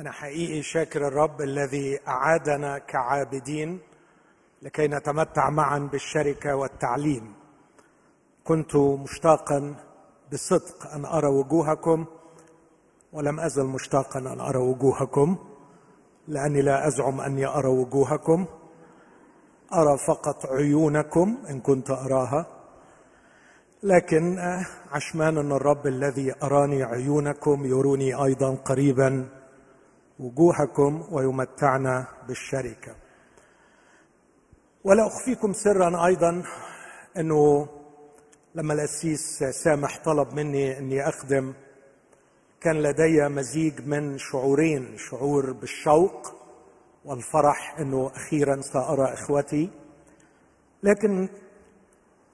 أنا حقيقي شاكر الرب الذي أعادنا كعابدين لكي نتمتع معا بالشركة والتعليم. كنت مشتاقا بصدق أن أرى وجوهكم ولم أزل مشتاقا أن أرى وجوهكم لأني لا أزعم أني أرى وجوهكم. أرى فقط عيونكم إن كنت أراها لكن عشمان أن الرب الذي أراني عيونكم يروني أيضا قريبا وجوهكم ويمتعنا بالشركة. ولا أخفيكم سرا أيضا إنه لما القسيس سامح طلب مني إني أخدم كان لدي مزيج من شعورين شعور بالشوق والفرح إنه أخيرا سأرى إخوتي. لكن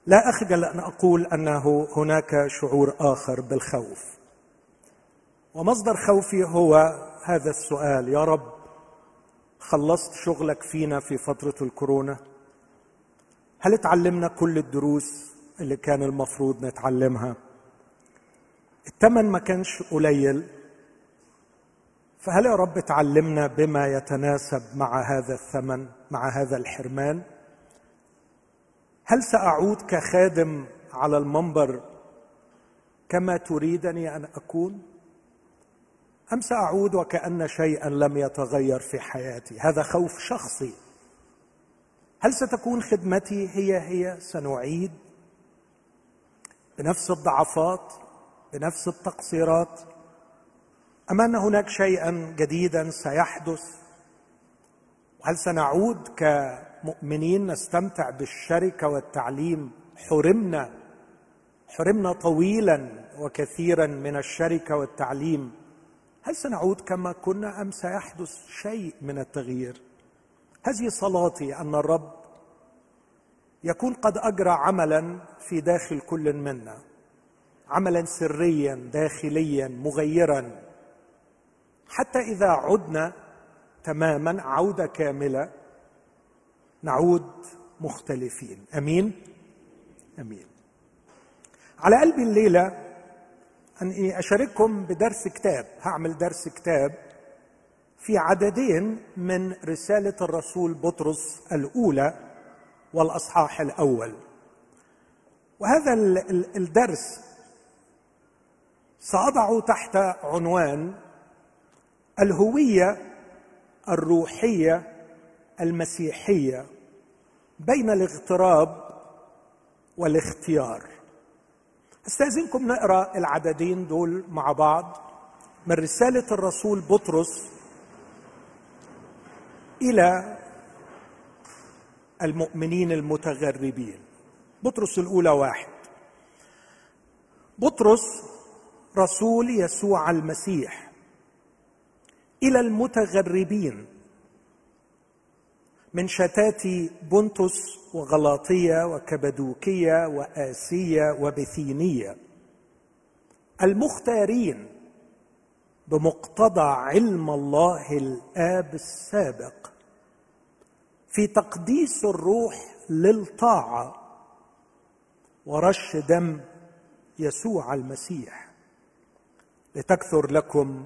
لا أخجل أن أقول أنه هناك شعور آخر بالخوف. ومصدر خوفي هو هذا السؤال يا رب خلصت شغلك فينا في فترة الكورونا؟ هل اتعلمنا كل الدروس اللي كان المفروض نتعلمها؟ الثمن ما كانش قليل. فهل يا رب تعلمنا بما يتناسب مع هذا الثمن مع هذا الحرمان؟ هل سأعود كخادم على المنبر كما تريدني أن أكون؟ أم سأعود وكأن شيئا لم يتغير في حياتي؟ هذا خوف شخصي. هل ستكون خدمتي هي هي؟ سنعيد. بنفس الضعفات بنفس التقصيرات. أم أن هناك شيئا جديدا سيحدث؟ وهل سنعود كمؤمنين نستمتع بالشركة والتعليم حرمنا حرمنا طويلا وكثيرا من الشركة والتعليم؟ هل سنعود كما كنا أم سيحدث شيء من التغيير؟ هذه صلاتي أن الرب يكون قد أجرى عملا في داخل كل منا عملا سريا داخليا مغيرا. حتى إذا عدنا تماما عودة كاملة نعود مختلفين. أمين؟ أمين. على قلبي الليلة اني أشارككم بدرس كتاب. هعمل درس كتاب في عددين من رسالة الرسول بطرس الأولى والأصحاح الأول. وهذا الدرس ساضعه تحت عنوان الهوية الروحية المسيحية بين الاغتراب والاختيار. استاذنكم نقرأ العددين دول مع بعض من رسالة الرسول بطرس إلى المؤمنين المتغربين. بطرس الأولى واحد. بطرس رسول يسوع المسيح إلى المتغربين. من شتات بنطس وغلاطية وكبدوكية وآسية وبثينية. المختارين بمقتضى علم الله الآب السابق في تقديس الروح للطاعة ورش دم يسوع المسيح. لتكثر لكم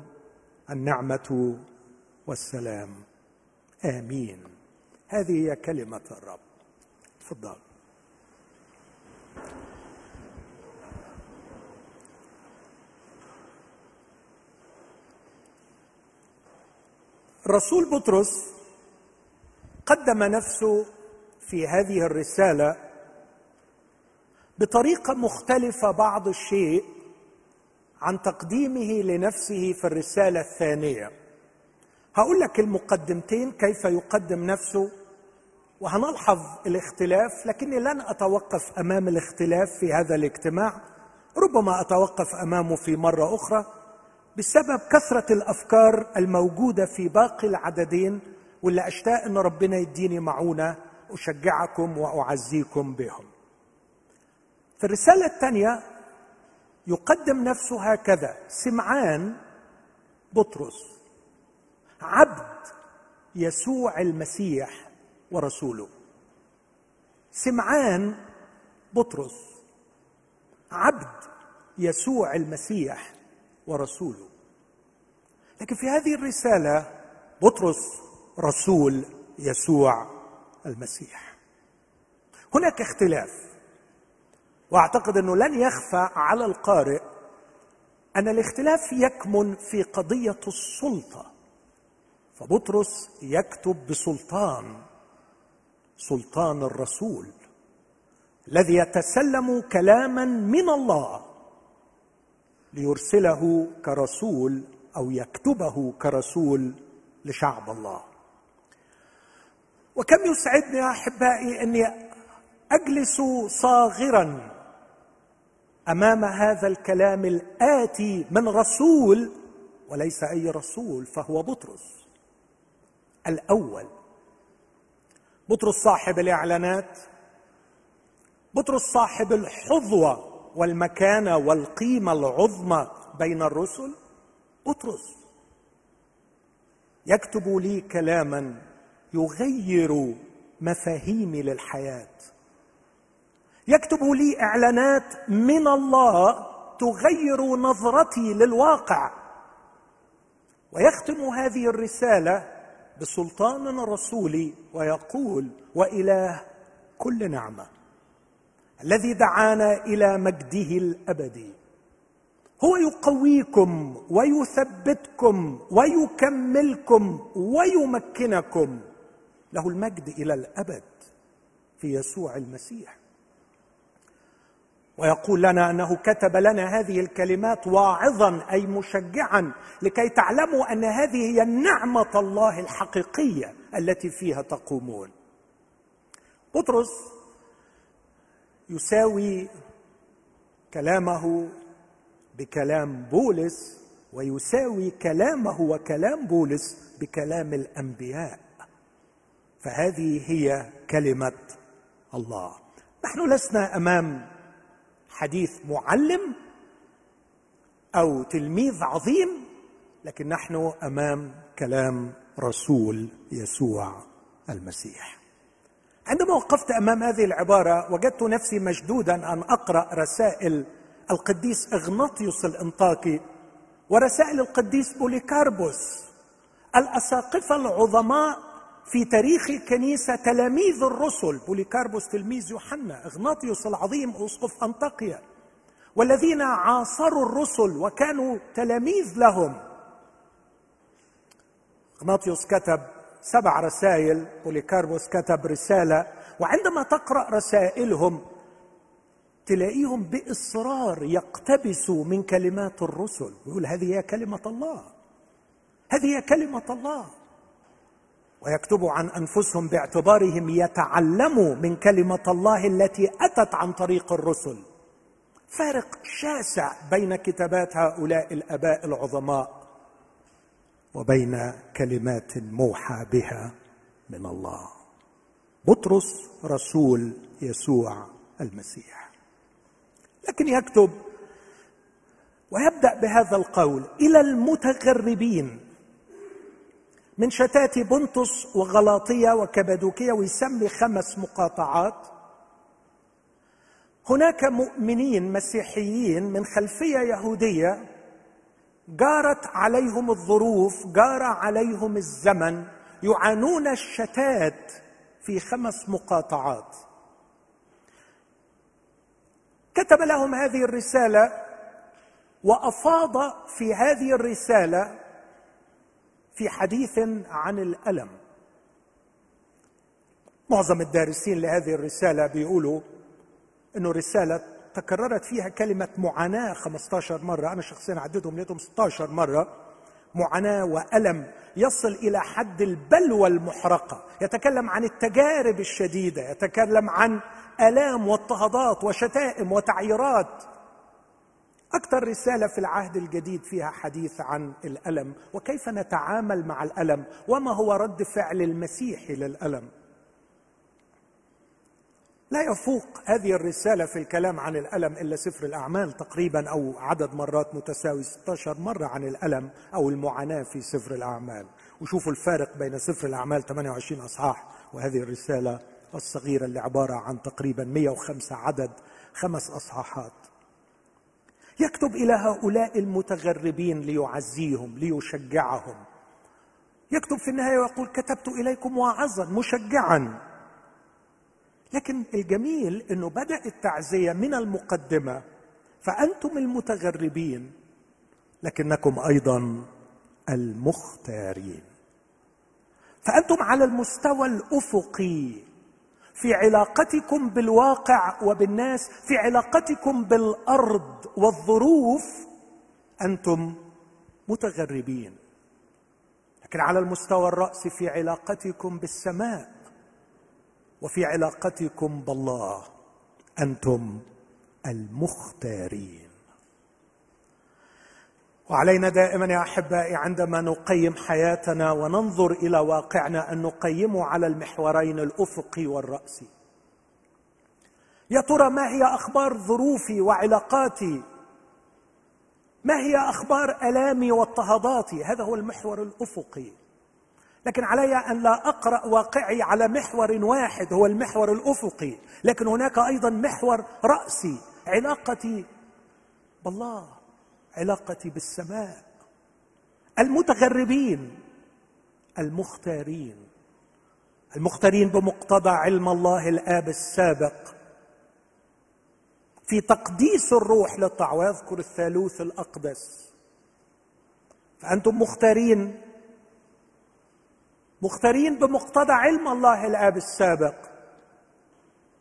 النعمة والسلام. آمين. هذه هي كلمة الرب. تفضل. الرسول بطرس قدم نفسه في هذه الرسالة بطريقة مختلفة بعض الشيء عن تقديمه لنفسه في الرسالة الثانية. هقول لك المقدمتين كيف يقدم نفسه. وهنلحظ الاختلاف لكني لن أتوقف أمام الاختلاف في هذا الاجتماع. ربما أتوقف أمامه في مرة أخرى بسبب كثرة الأفكار الموجودة في باقي العددين واللي أشتاق أن ربنا يديني معونة أشجعكم وأعزيكم بهم. في الرسالة الثانية يقدم نفسه هكذا سمعان بطرس عبد يسوع المسيح ورسوله. سمعان بطرس عبد يسوع المسيح ورسوله. لكن في هذه الرسالة بطرس رسول يسوع المسيح. هناك اختلاف وأعتقد أنه لن يخفى على القارئ أن الاختلاف يكمن في قضية السلطة. فبطرس يكتب بسلطان. سلطان الرسول الذي يتسلم كلاما من الله ليرسله كرسول أو يكتبه كرسول لشعب الله. وكم يسعدني يا أحبائي أني أجلس صاغرا أمام هذا الكلام الآتي من رسول وليس أي رسول فهو بطرس الأول. بطرس صاحب الإعلانات بطرس صاحب الحظوة والمكانة والقيمة العظمى بين الرسل بطرس. يكتب لي كلاما يغير مفاهيمي للحياة. يكتب لي إعلانات من الله تغير نظرتي للواقع. ويختم هذه الرسالة بسلطان الرسول ويقول وإله كل نعمة الذي دعانا إلى مجده الابدي هو يقويكم ويثبتكم ويكملكم ويمكنكم. له المجد إلى الأبد في يسوع المسيح. ويقول لنا أنه كتب لنا هذه الكلمات واعظا أي مشجعا لكي تعلموا أن هذه هي نعمة الله الحقيقية التي فيها تقومون. بطرس يساوي كلامه بكلام بولس ويساوي كلامه وكلام بولس بكلام الأنبياء. فهذه هي كلمة الله. نحن لسنا أمام حديث معلم أو تلميذ عظيم لكن نحن أمام كلام رسول يسوع المسيح. عندما وقفت أمام هذه العبارة وجدت نفسي مشدودا أن أقرأ رسائل القديس إغناطيوس الإنطاكي ورسائل القديس بوليكاربوس الأساقفة العظماء في تاريخ الكنيسة تلاميذ الرسل. بوليكاربوس تلميذ يوحنا إغناطيوس العظيم أسقف أنطاكيا والذين عاصروا الرسل وكانوا تلاميذ لهم. إغناطيوس كتب سبع رسائل بوليكاربوس كتب رسالة وعندما تقرأ رسائلهم تلاقيهم بإصرار يقتبسوا من كلمات الرسل. يقول هذه هي كلمة الله هذه هي كلمة الله. ويكتبوا عن أنفسهم باعتبارهم يتعلموا من كلمة الله التي أتت عن طريق الرسل. فارق شاسع بين كتابات هؤلاء الأباء العظماء وبين كلمات موحى بها من الله. بطرس رسول يسوع المسيح. لكن يكتب ويبدأ بهذا القول إلى المتغربين. من شتات بنطس وغلاطية وكبدوكية ويسمي خمس مقاطعات. هناك مؤمنين مسيحيين من خلفية يهودية جارت عليهم الظروف جار عليهم الزمن يعانون الشتات في خمس مقاطعات. كتب لهم هذه الرسالة وأفاض في هذه الرسالة في حديث عن الألم. معظم الدارسين لهذه الرسالة بيقولوا إنه الرسالة تكررت فيها كلمة معاناة 15 مرة. أنا شخصيا عددهم لقيتهم 16 مرة. معاناة وألم يصل إلى حد البلوى المحرقة. يتكلم عن التجارب الشديدة. يتكلم عن آلام واضطهادات وشتائم وتعييرات. أكثر رسالة في العهد الجديد فيها حديث عن الألم وكيف نتعامل مع الألم وما هو رد فعل المسيح للألم. لا يفوق هذه الرسالة في الكلام عن الألم إلا سفر الأعمال تقريبا أو عدد مرات متساوي 16 مرة عن الألم أو المعاناة في سفر الأعمال. وشوفوا الفارق بين سفر الأعمال 28 أصحاح وهذه الرسالة الصغيرة اللي عبارة عن تقريبا 105 عدد خمس أصحاحات. يكتب إلى هؤلاء المتغربين ليعزيهم ليشجعهم. يكتب في النهاية ويقول كتبت إليكم واعظا مشجعا. لكن الجميل إنه بدأ التعزية من المقدمة فأنتم المتغربين لكنكم أيضا المختارين. فأنتم على المستوى الأفقي. في علاقتكم بالواقع وبالناس في علاقتكم بالأرض والظروف أنتم متغربين. لكن على المستوى الرأسي في علاقتكم بالسماء وفي علاقتكم بالله أنتم المختارين. وعلينا دائما يا أحبائي عندما نقيم حياتنا وننظر إلى واقعنا أن نقيمه على المحورين الأفقي والراسي يا ترى ما هي أخبار ظروفي وعلاقاتي؟ ما هي أخبار آلامي واضطهاداتي؟ هذا هو المحور الأفقي. لكن علي أن لا أقرأ واقعي على محور واحد هو المحور الأفقي. لكن هناك أيضا محور رأسي علاقتي بالله. علاقتي بالسماء. المتغربين المختارين. المختارين بمقتضى علم الله الآب السابق. في تقديس الروح للطاعه ويذكر الثالوث الأقدس. فأنتم مختارين. مختارين بمقتضى علم الله الآب السابق.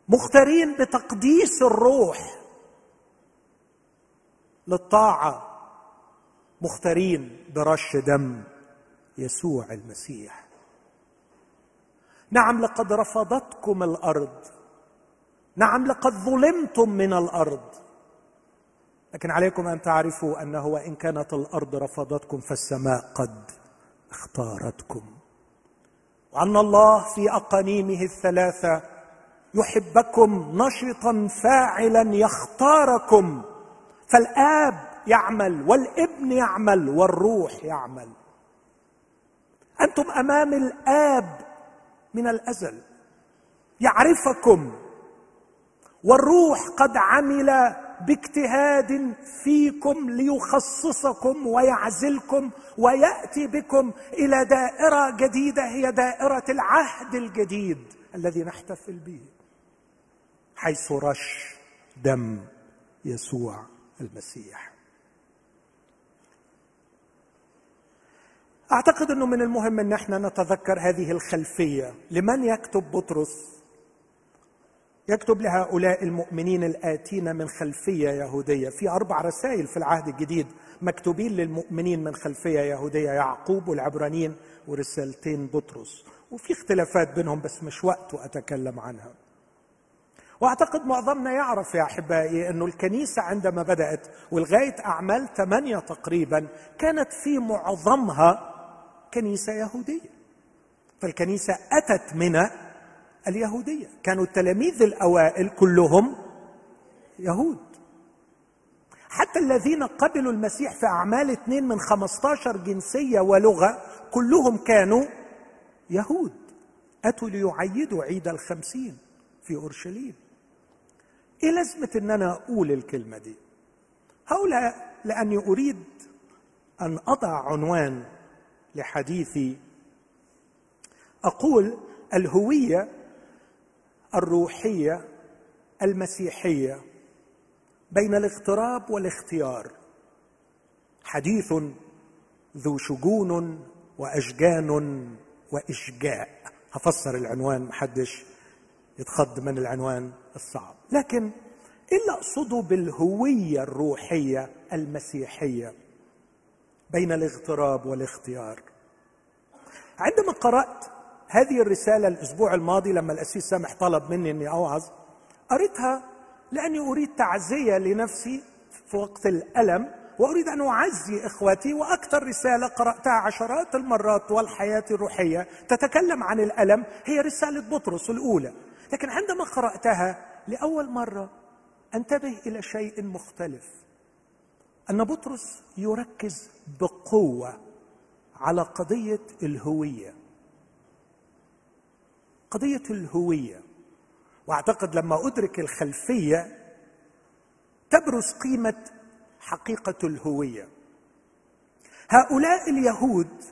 مختارين بتقديس الروح للطاعة. مختارين برش دم يسوع المسيح. نعم لقد رفضتكم الأرض. نعم لقد ظلمتم من الأرض. لكن عليكم أن تعرفوا انه وان كانت الأرض رفضتكم فالسماء قد اختارتكم. وأن الله في أقانيمه الثلاثة يحبكم نشطا فاعلا يختاركم. فالآب يعمل والابن يعمل والروح يعمل. أنتم أمام الآب من الأزل يعرفكم. والروح قد عمل باجتهاد فيكم ليخصصكم ويعزلكم ويأتي بكم إلى دائرة جديدة هي دائرة العهد الجديد الذي نحتفل به حيث رش دم يسوع. المسيح. أعتقد إنه من المهم إن إحنا نتذكر هذه الخلفية لمن يكتب بطرس. يكتب لهؤلاء المؤمنين الآتين من خلفية يهودية. في أربع رسائل في العهد الجديد مكتوبين للمؤمنين من خلفية يهودية يعقوب والعبرانيين ورسالتين بطرس. وفي اختلافات بينهم بس مش وقت أتكلم عنها. وأعتقد معظمنا يعرف يا أحبائي أنه الكنيسة عندما بدأت ولغاية أعمال ثمانية تقريبا كانت في معظمها كنيسة يهودية. فالكنيسة أتت من اليهودية. كانوا التلاميذ الأوائل كلهم يهود. حتى الذين قبلوا المسيح في أعمال اثنين من خمستاشر جنسية ولغة كلهم كانوا يهود. أتوا ليعيدوا عيد الخمسين في أورشليم. إيه لازمة إن أنا أقول الكلمة دي؟ هقولها لأني أريد أن أضع عنوان لحديثي أقول الهوية الروحية المسيحية بين الاغتراب والاختيار. حديث ذو شجون وأشجان وإشجاء. هفسر العنوان محدش يتخض من العنوان. الصعب. لكن إيه اللي أقصده بالهوية الروحية المسيحية بين الاغتراب والاختيار؟ عندما قرأت هذه الرسالة الأسبوع الماضي لما الأسيس سامح طلب مني أني أوعظ قريتها لأني أريد تعزية لنفسي في وقت الألم وأريد أن أعزي إخوتي وأكثر رسالة قرأتها عشرات المرات والحياة الروحية تتكلم عن الألم هي رسالة بطرس الأولى. لكن عندما قرأتها لأول مرة أنتبه إلى شيء مختلف. أن بطرس يركز بقوة على قضية الهوية. قضية الهوية. وأعتقد لما أدرك الخلفية تبرز قيمة حقيقة الهوية. هؤلاء اليهود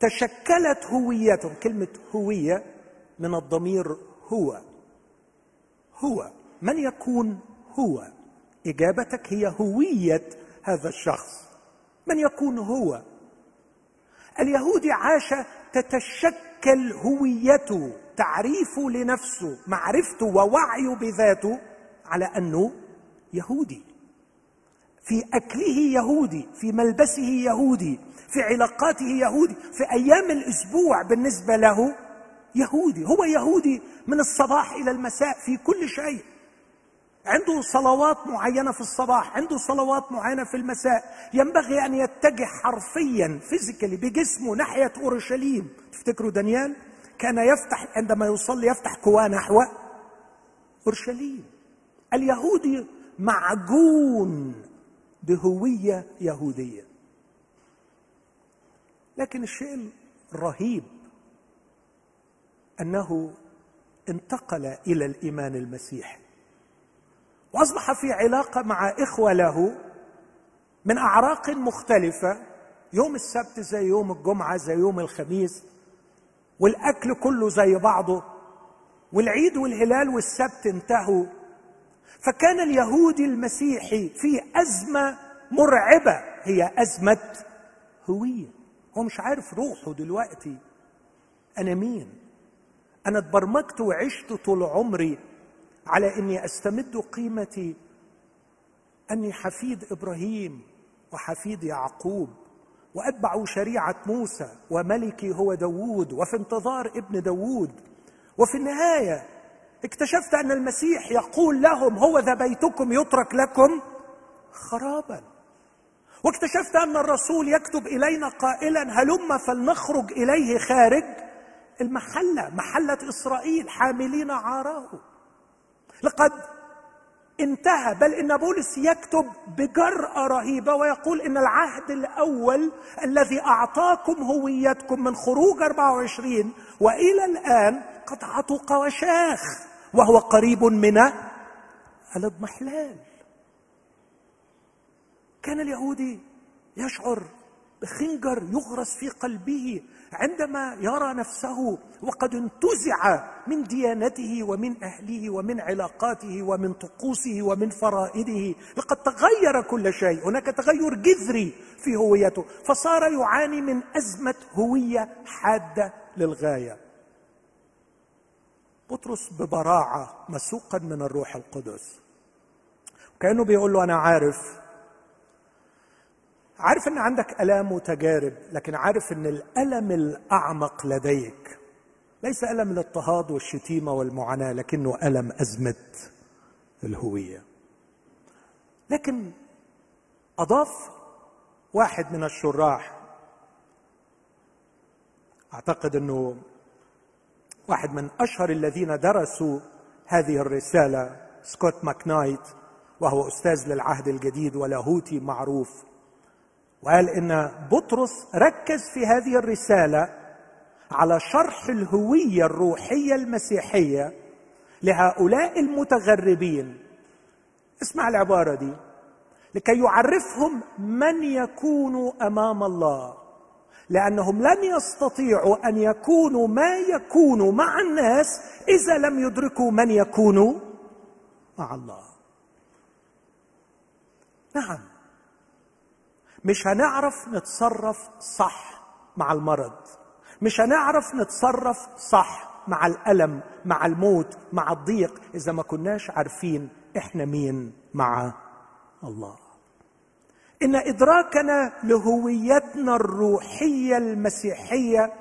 تشكلت هويتهم كلمة هوية من الضمير هو. هو. من يكون هو؟ إجابتك هي هوية هذا الشخص. من يكون هو؟ اليهودي عاش تتشكل هويته تعريفه لنفسه معرفته ووعيه بذاته على أنه يهودي. في أكله يهودي في ملبسه يهودي في علاقاته يهودي في أيام الأسبوع بالنسبة له يهودي هو يهودي من الصباح إلى المساء في كل شيء. عنده صلوات معينة في الصباح عنده صلوات معينة في المساء. ينبغي أن يتجه حرفيا فيزيكالي بجسمه ناحية أورشليم. تفتكروا دانيال؟ كان يفتح عندما يصلي يفتح كواه نحو أورشليم. اليهودي معجون بهوية يهودية. لكن الشيء الرهيب أنه انتقل إلى الإيمان المسيحي وأصبح في علاقة مع إخوة له من أعراق مختلفة يوم السبت زي يوم الجمعة زي يوم الخميس والأكل كله زي بعضه والعيد والهلال والسبت انتهوا. فكان اليهودي المسيحي في أزمة مرعبة هي أزمة هوية. هو مش عارف روحه دلوقتي. أنا مين؟ أنا اتبرمجت وعشت طول عمري على إني أستمد قيمتي أني حفيد إبراهيم وحفيد يعقوب وأتبع شريعة موسى وملكي هو داوود وفي انتظار ابن داوود. وفي النهاية اكتشفت أن المسيح يقول لهم هو ذا بيتكم يترك لكم خرابا. واكتشفت أن الرسول يكتب إلينا قائلا هلم فلنخرج إليه خارج. المحلة محلة إسرائيل حاملين عاراه. لقد انتهى بل إن بولس يكتب بجرأة رهيبة ويقول إن العهد الأول الذي أعطاكم هويتكم من خروج 24 وإلى الآن قد عتق وشاخ وهو قريب من الإضمحلال. كان اليهودي يشعر بخنجر يغرس في قلبه عندما يرى نفسه وقد انتزع من ديانته ومن أهله ومن علاقاته ومن طقوسه ومن فرائده لقد تغير كل شيء هناك تغير جذري في هويته فصار يعاني من أزمة هوية حادة للغاية. بطرس ببراعة مسوقا من الروح القدس. كأنه بيقول له أنا عارف عارف إن عندك الام وتجارب لكن عارف إن الألم الأعمق لديك. ليس ألم الاضطهاد والشتيمة والمعاناة لكنه ألم أزمة الهوية. لكن أضاف واحد من الشراح. أعتقد إنه واحد من أشهر الذين درسوا هذه الرسالة سكوت ماكنايت وهو أستاذ للعهد الجديد ولاهوتي معروف. وقال إن بطرس ركز في هذه الرسالة على شرح الهوية الروحية المسيحية لهؤلاء المتغربين. اسمع العبارة دي. لكي يعرفهم من يكونوا أمام الله. لأنهم لن يستطيعوا أن يكونوا ما يكونوا مع الناس إذا لم يدركوا من يكونوا مع الله. نعم. مش هنعرف نتصرف صح مع المرض. مش هنعرف نتصرف صح مع الألم مع الموت مع الضيق إذا ما كناش عارفين إحنا مين مع الله. إن إدراكنا لهويتنا الروحية المسيحية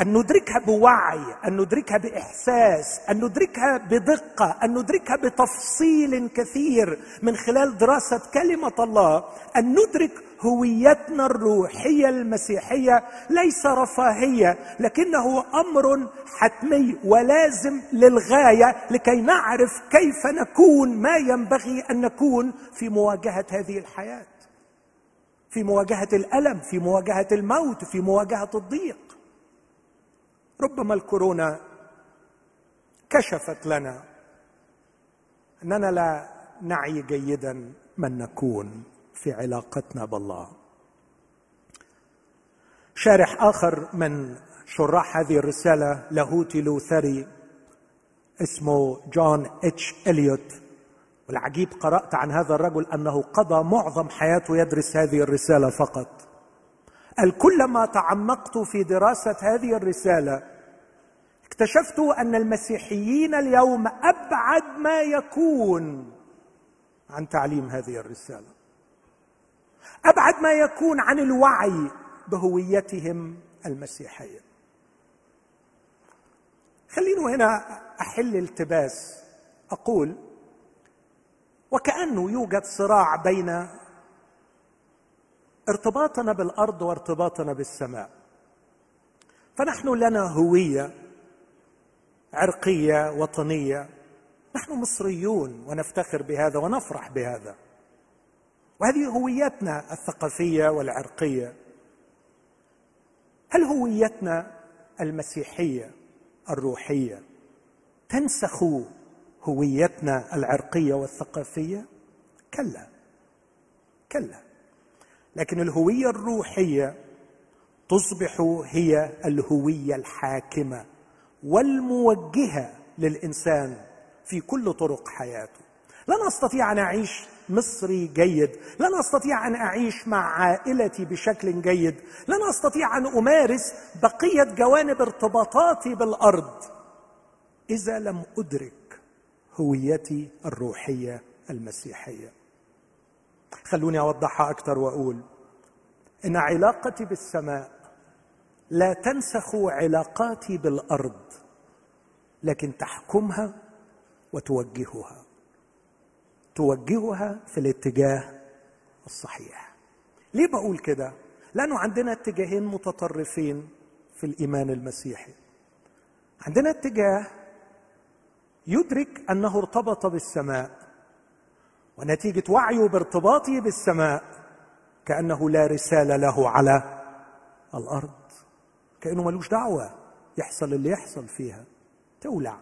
أن ندركها بوعي أن ندركها بإحساس أن ندركها بدقة أن ندركها بتفصيل كثير من خلال دراسة كلمة الله. أن ندرك هويتنا الروحية المسيحية ليس رفاهية لكنه أمر حتمي ولازم للغاية لكي نعرف كيف نكون ما ينبغي أن نكون في مواجهة هذه الحياة في مواجهة الألم في مواجهة الموت في مواجهة الضيق. ربما الكورونا كشفت لنا أننا لا نعي جيدا من نكون في علاقتنا بالله. شارح آخر من شراح هذه الرسالة لاهوتي لوثري اسمه جون اتش إليوت. والعجيب قرأت عن هذا الرجل أنه قضى معظم حياته يدرس هذه الرسالة فقط. كلما تعمقت في دراسة هذه الرسالة اكتشفت أن المسيحيين اليوم أبعد ما يكون عن تعليم هذه الرسالة. أبعد ما يكون عن الوعي بهويتهم المسيحية. خليني هنا أحل التباس. أقول وكأنه يوجد صراع بين ارتباطنا بالأرض وارتباطنا بالسماء. فنحن لنا هوية عرقية وطنية. نحن مصريون ونفتخر بهذا ونفرح بهذا. وهذه هويتنا الثقافية والعرقية. هل هويتنا المسيحية الروحية تنسخ هويتنا العرقية والثقافية؟ كلا. كلا. لكن الهوية الروحية تصبح هي الهوية الحاكمة والموجهة للإنسان في كل طرق حياته. لن استطيع أن أعيش مصري جيد لن استطيع أن أعيش مع عائلتي بشكل جيد لن استطيع أن أمارس بقية جوانب ارتباطاتي بالأرض. إذا لم أدرك هويتي الروحية المسيحية خلوني أوضحها أكثر وأقول. إن علاقتي بالسماء لا تنسخ علاقاتي بالأرض لكن تحكمها وتوجهها. توجهها في الاتجاه الصحيح. ليه بقول كده؟ لأنه عندنا اتجاهين متطرفين في الإيمان المسيحي. عندنا اتجاه يدرك أنه ارتبط بالسماء. ونتيجة وعيه بارتباطه بالسماء كأنه لا رسالة له على الأرض. كأنه ملوش دعوة يحصل اللي يحصل فيها. تولع.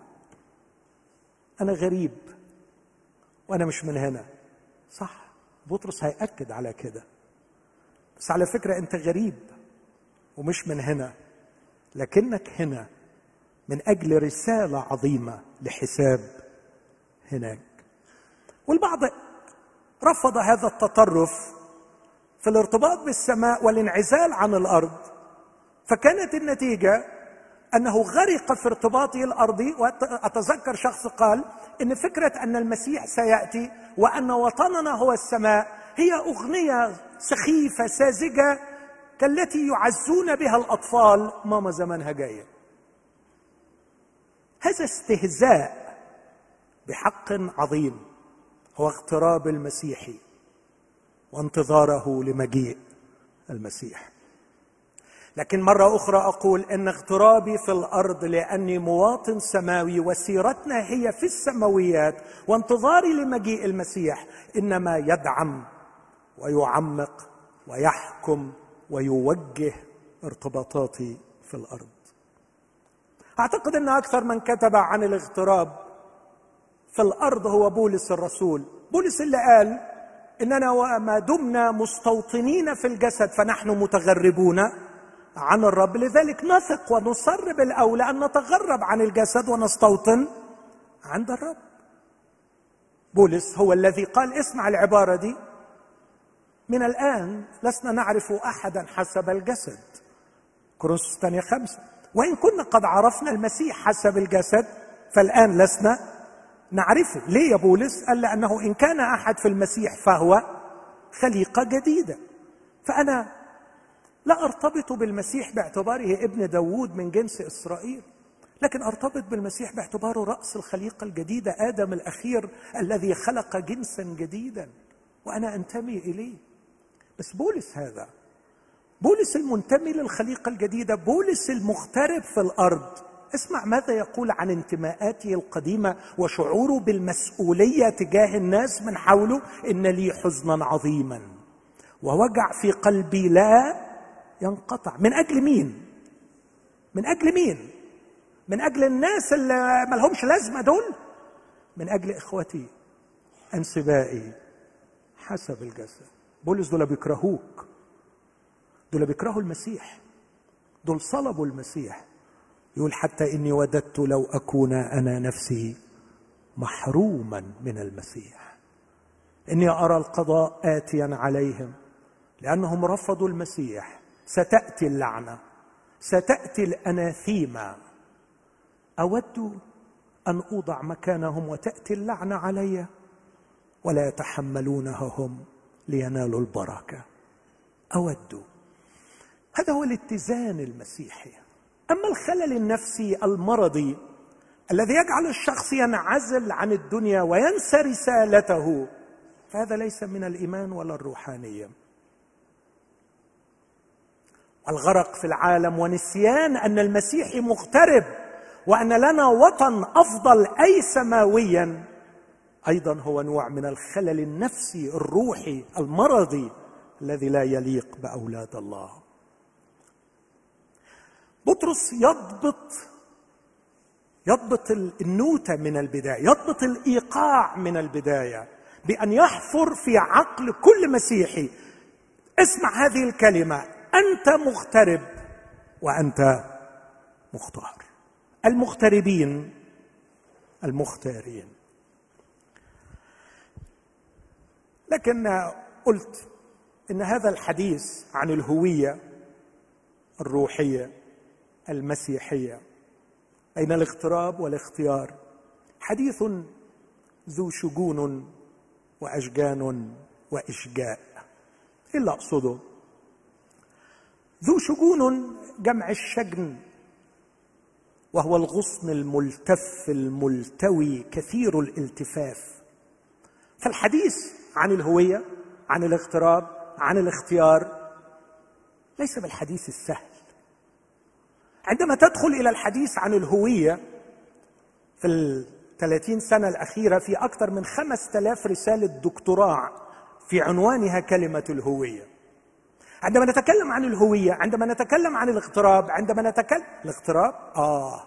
أنا غريب. وأنا مش من هنا. صح. بطرس هيأكد على كده. بس على فكرة أنت غريب ومش من هنا. لكنك هنا من أجل رسالة عظيمة لحساب هناك. والبعض رفض هذا التطرف في الارتباط بالسماء والانعزال عن الأرض. فكانت النتيجة أنه غرق في ارتباطه الأرضي وأتذكر شخص قال إن فكرة أن المسيح سيأتي وأن وطننا هو السماء هي أغنية سخيفة ساذجة كالتي يعزون بها الأطفال. ماما زمانها جاية. هذا استهزاء بحق عظيم. هو اغتراب المسيح وانتظاره لمجيء المسيح. لكن مرة أخرى أقول إن اغترابي في الأرض لأني مواطن سماوي وسيرتنا هي في السماويات وانتظاري لمجيء المسيح إنما يدعم ويعمق ويحكم ويوجه ارتباطاتي في الأرض. أعتقد أن أكثر من كتب عن الاغتراب في الأرض هو بولس الرسول. بولس اللي قال إننا وما دمنا مستوطنين في الجسد فنحن متغربون عن الرب. لذلك نثق ونصر بالاولى أن نتغرب عن الجسد ونستوطن عند الرب. بولس هو الذي قال اسمع العبارة دي. من الآن لسنا نعرف أحدا حسب الجسد. كورنثوس الثانية خمسة. وإن كنا قد عرفنا المسيح حسب الجسد فالآن لسنا نعرفه. ليه يا بولس؟ قال لأنه إن كان أحد في المسيح فهو خليقة جديدة. فأنا لا أرتبط بالمسيح باعتباره ابن داوود من جنس إسرائيل لكن أرتبط بالمسيح باعتباره رأس الخليقة الجديدة آدم الأخير الذي خلق جنسا جديدا. وأنا أنتمي إليه. بس بولس هذا بولس المنتمي للخليقة الجديدة بولس المغترب في الأرض. اسمع ماذا يقول عن انتماءاته القديمة وشعوره بالمسؤولية تجاه الناس من حوله؟ إن لي حزنا عظيما. ووجع في قلبي لا ينقطع. من أجل مين؟ من أجل مين؟ من أجل الناس اللي ملهمش لازمة دول؟ من أجل إخوتي أنسبائي حسب الجسد. بولس دول بيكرهوك. دول بيكرهوا المسيح. دول صلبوا المسيح. يقول حتى إني وددت لو أكون أنا نفسي محروما من المسيح. إني أرى القضاء اتيا عليهم لأنهم رفضوا المسيح. ستأتي اللعنة ستأتي الاناثيما أود أن أوضع مكانهم وتأتي اللعنة علي ولا يتحملونها هم لينالوا البركة. أود. هذا هو الاتزان المسيحي. أما الخلل النفسي المرضي الذي يجعل الشخص ينعزل عن الدنيا وينسى رسالته فهذا ليس من الإيمان ولا الروحانية. الغرق في العالم ونسيان أن المسيح مغترب وأن لنا وطن أفضل اي سماويا أيضا هو نوع من الخلل النفسي الروحي المرضي الذي لا يليق بأولاد الله. بطرس يضبط يضبط النوتة من البداية يضبط الإيقاع من البداية بأن يحفر في عقل كل مسيحي. اسمع هذه الكلمة أنت مغترب وأنت مختار. المغتربين المختارين. لكن قلت إن هذا الحديث عن الهوية الروحية المسيحية. بين الاغتراب والاختيار؟ حديث ذو شجون وأشجان وإشجاء. إيه اللي أقصده. ذو شجون جمع الشجن وهو الغصن الملتف الملتوي كثير الالتفاف. فالحديث عن الهوية عن الاغتراب عن الاختيار ليس بالحديث السهل. عندما تدخل إلى الحديث عن الهوية في الثلاثين سنة الأخيرة في أكثر من خمس آلاف رسالة دكتوراه في عنوانها كلمة الهوية. عندما نتكلم عن الهوية عندما نتكلم عن الاغتراب عندما نتكلم الاغتراب؟ آه.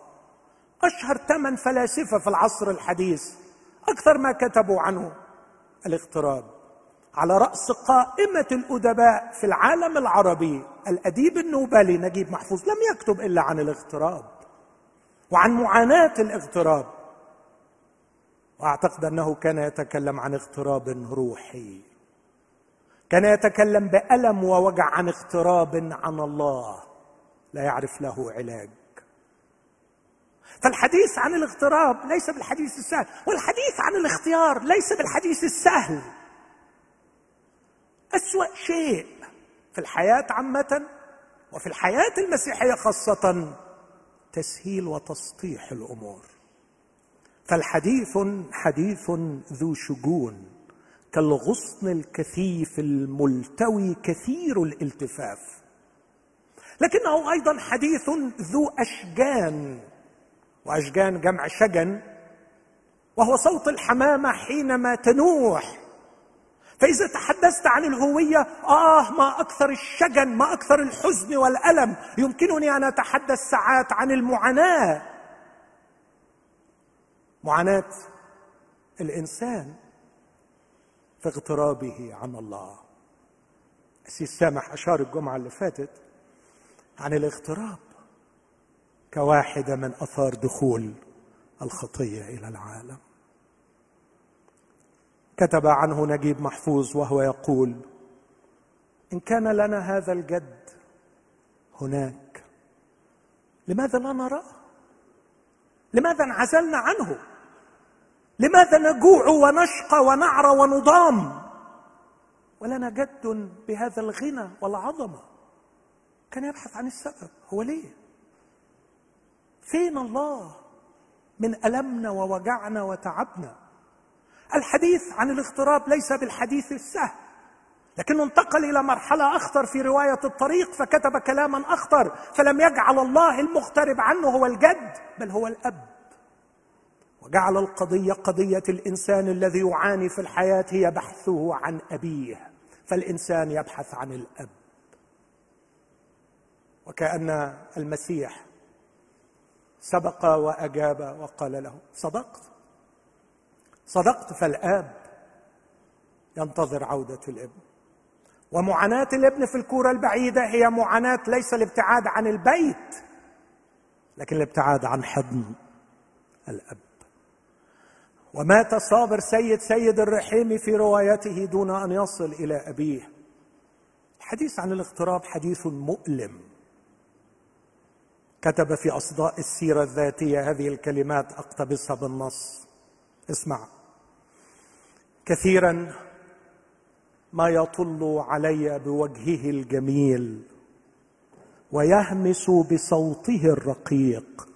أشهر ثمان فلاسفة في العصر الحديث أكثر ما كتبوا عنه الاغتراب. على رأس قائمة الأدباء في العالم العربي الأديب النوبلي نجيب محفوظ لم يكتب إلا عن الاغتراب وعن معاناة الاغتراب. وأعتقد أنه كان يتكلم عن اغتراب روحي كان يتكلم بألم ووجع عن اغتراب عن الله لا يعرف له علاج. فالحديث عن الاغتراب ليس بالحديث السهل والحديث عن الاختيار ليس بالحديث السهل. أسوأ شيء في الحياة عامة وفي الحياة المسيحية خاصة تسهيل وتسطيح الأمور. فالحديث حديث ذو شجون كالغصن الكثيف الملتوي كثير الالتفاف. لكنه أيضا حديث ذو أشجان وأشجان جمع شجن وهو صوت الحمامة حينما تنوح. فإذا تحدثت عن الهوية آه ما أكثر الشجن ما أكثر الحزن والألم يمكنني أن أتحدث ساعات عن المعاناة. معاناة الإنسان في اغترابه عن الله. أسيس سامح أشار الجمعة اللي فاتت عن الاغتراب كواحدة من أثار دخول الخطية إلى العالم. كتب عنه نجيب محفوظ وهو يقول إن كان لنا هذا الجد هناك لماذا لا نراه؟ لماذا انعزلنا عنه؟ لماذا نجوع ونشقى ونعرى ونضام؟ ولنا جد بهذا الغنى والعظمة. كان يبحث عن السبب هو ليه؟ فين الله من ألمنا ووجعنا وتعبنا. الحديث عن الاغتراب ليس بالحديث السهل لكنه انتقل إلى مرحلة أخطر في رواية الطريق فكتب كلاما أخطر فلم يجعل الله المغترب عنه هو الجد بل هو الأب. وجعل القضية قضية الإنسان الذي يعاني في الحياة هي بحثه عن أبيه فالإنسان يبحث عن الأب. وكأن المسيح سبق وأجاب وقال له صدقت؟ صدقت فالآب ينتظر عودة الابن. ومعاناة الابن في الكورة البعيدة هي معاناة ليس الابتعاد عن البيت لكن الابتعاد عن حضن الأب. ومات صابر سيد سيد الرحيم في روايته دون أن يصل إلى أبيه. الحديث عن الاغتراب حديث مؤلم. كتب في أصداء السيرة الذاتية هذه الكلمات أقتبسها بالنص. اسمع. كثيرا ما يطل علي بوجهه الجميل ويهمس بصوته الرقيق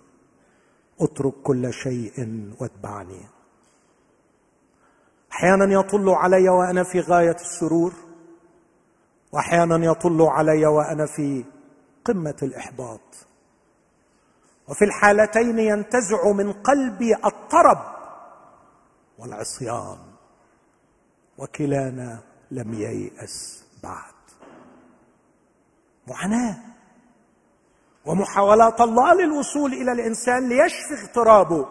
اترك كل شيء واتبعني. أحيانا يطل علي وأنا في غاية السرور واحيانا يطل علي وأنا في قمة الإحباط. وفي الحالتين ينتزع من قلبي الطرب والعصيان. وكلانا لم ييأس بعد. معاناة. ومحاولات الله للوصول إلى الإنسان ليشفي اغترابه.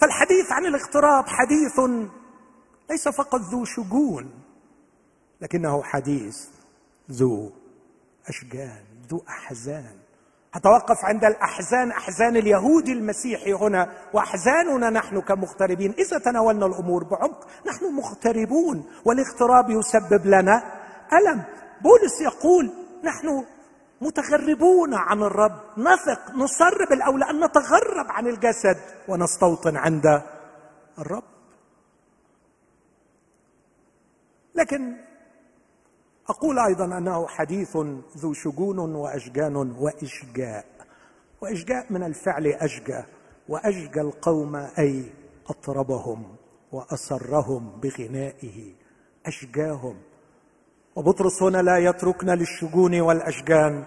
فالحديث عن الاغتراب حديث ليس فقط ذو شجون لكنه حديث ذو أشجان ذو أحزان. أتوقف عند الأحزان أحزان اليهود المسيحي هنا وأحزاننا نحن كمغتربين. إذا تناولنا الأمور بعمق نحن مغتربون والاغتراب يسبب لنا ألم. بولس يقول نحن متغربون عن الرب. نثق نصر بالاولى أن نتغرب عن الجسد ونستوطن عند الرب. لكن أقول أيضا أنه حديث ذو شجون وأشجان وإشجاء وإشجاء من الفعل أشجى وأشجى القوم أي أطربهم واسرهم بغنائه أشجاهم. وبطرس هنا لا يتركنا للشجون والأشجان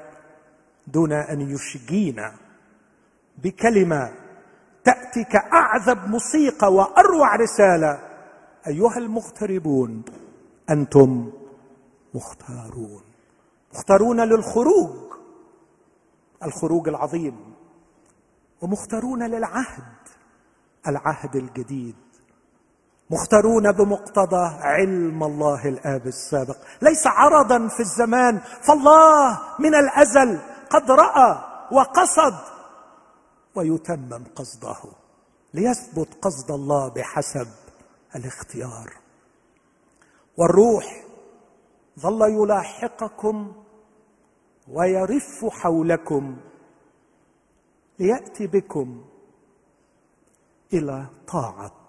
دون أن يشجينا بكلمة تأتي كأعذب موسيقى وأروع رسالة. أيها المغتربون أنتم مختارون. مختارون للخروج الخروج العظيم. ومختارون للعهد العهد الجديد. مختارون بمقتضى علم الله الآب السابق. ليس عرضا في الزمان. فالله من الأزل قد رأى وقصد ويتمم قصده. ليثبت قصد الله بحسب الاختيار. والروح ظل يلاحقكم ويرف حولكم ليأتي بكم إلى طاعة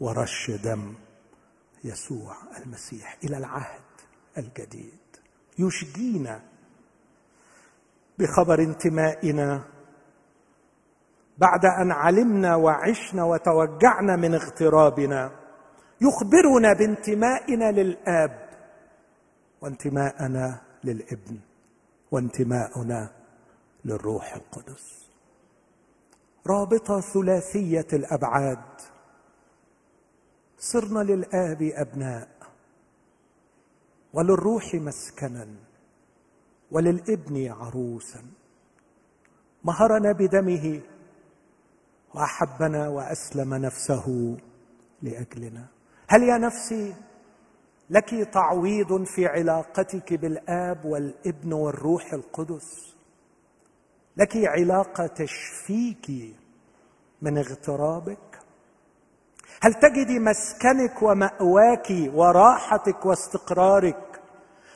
ورش دم يسوع المسيح إلى العهد الجديد. يشجينا بخبر انتمائنا. بعد أن علمنا وعشنا وتوجعنا من اغترابنا يخبرنا بانتمائنا للآب. وانتماءنا للابن وانتماؤنا للروح القدس. رابطة ثلاثية الأبعاد. صرنا للآب أبناء وللروح مسكنا وللابن عروسا. مهرنا بدمه وأحبنا وأسلم نفسه لأجلنا. هل يا نفسي لك تعويض في علاقتك بالآب والابن والروح القدس. لك علاقة تشفيك من اغترابك. هل تجدي مسكنك ومأواك وراحتك واستقرارك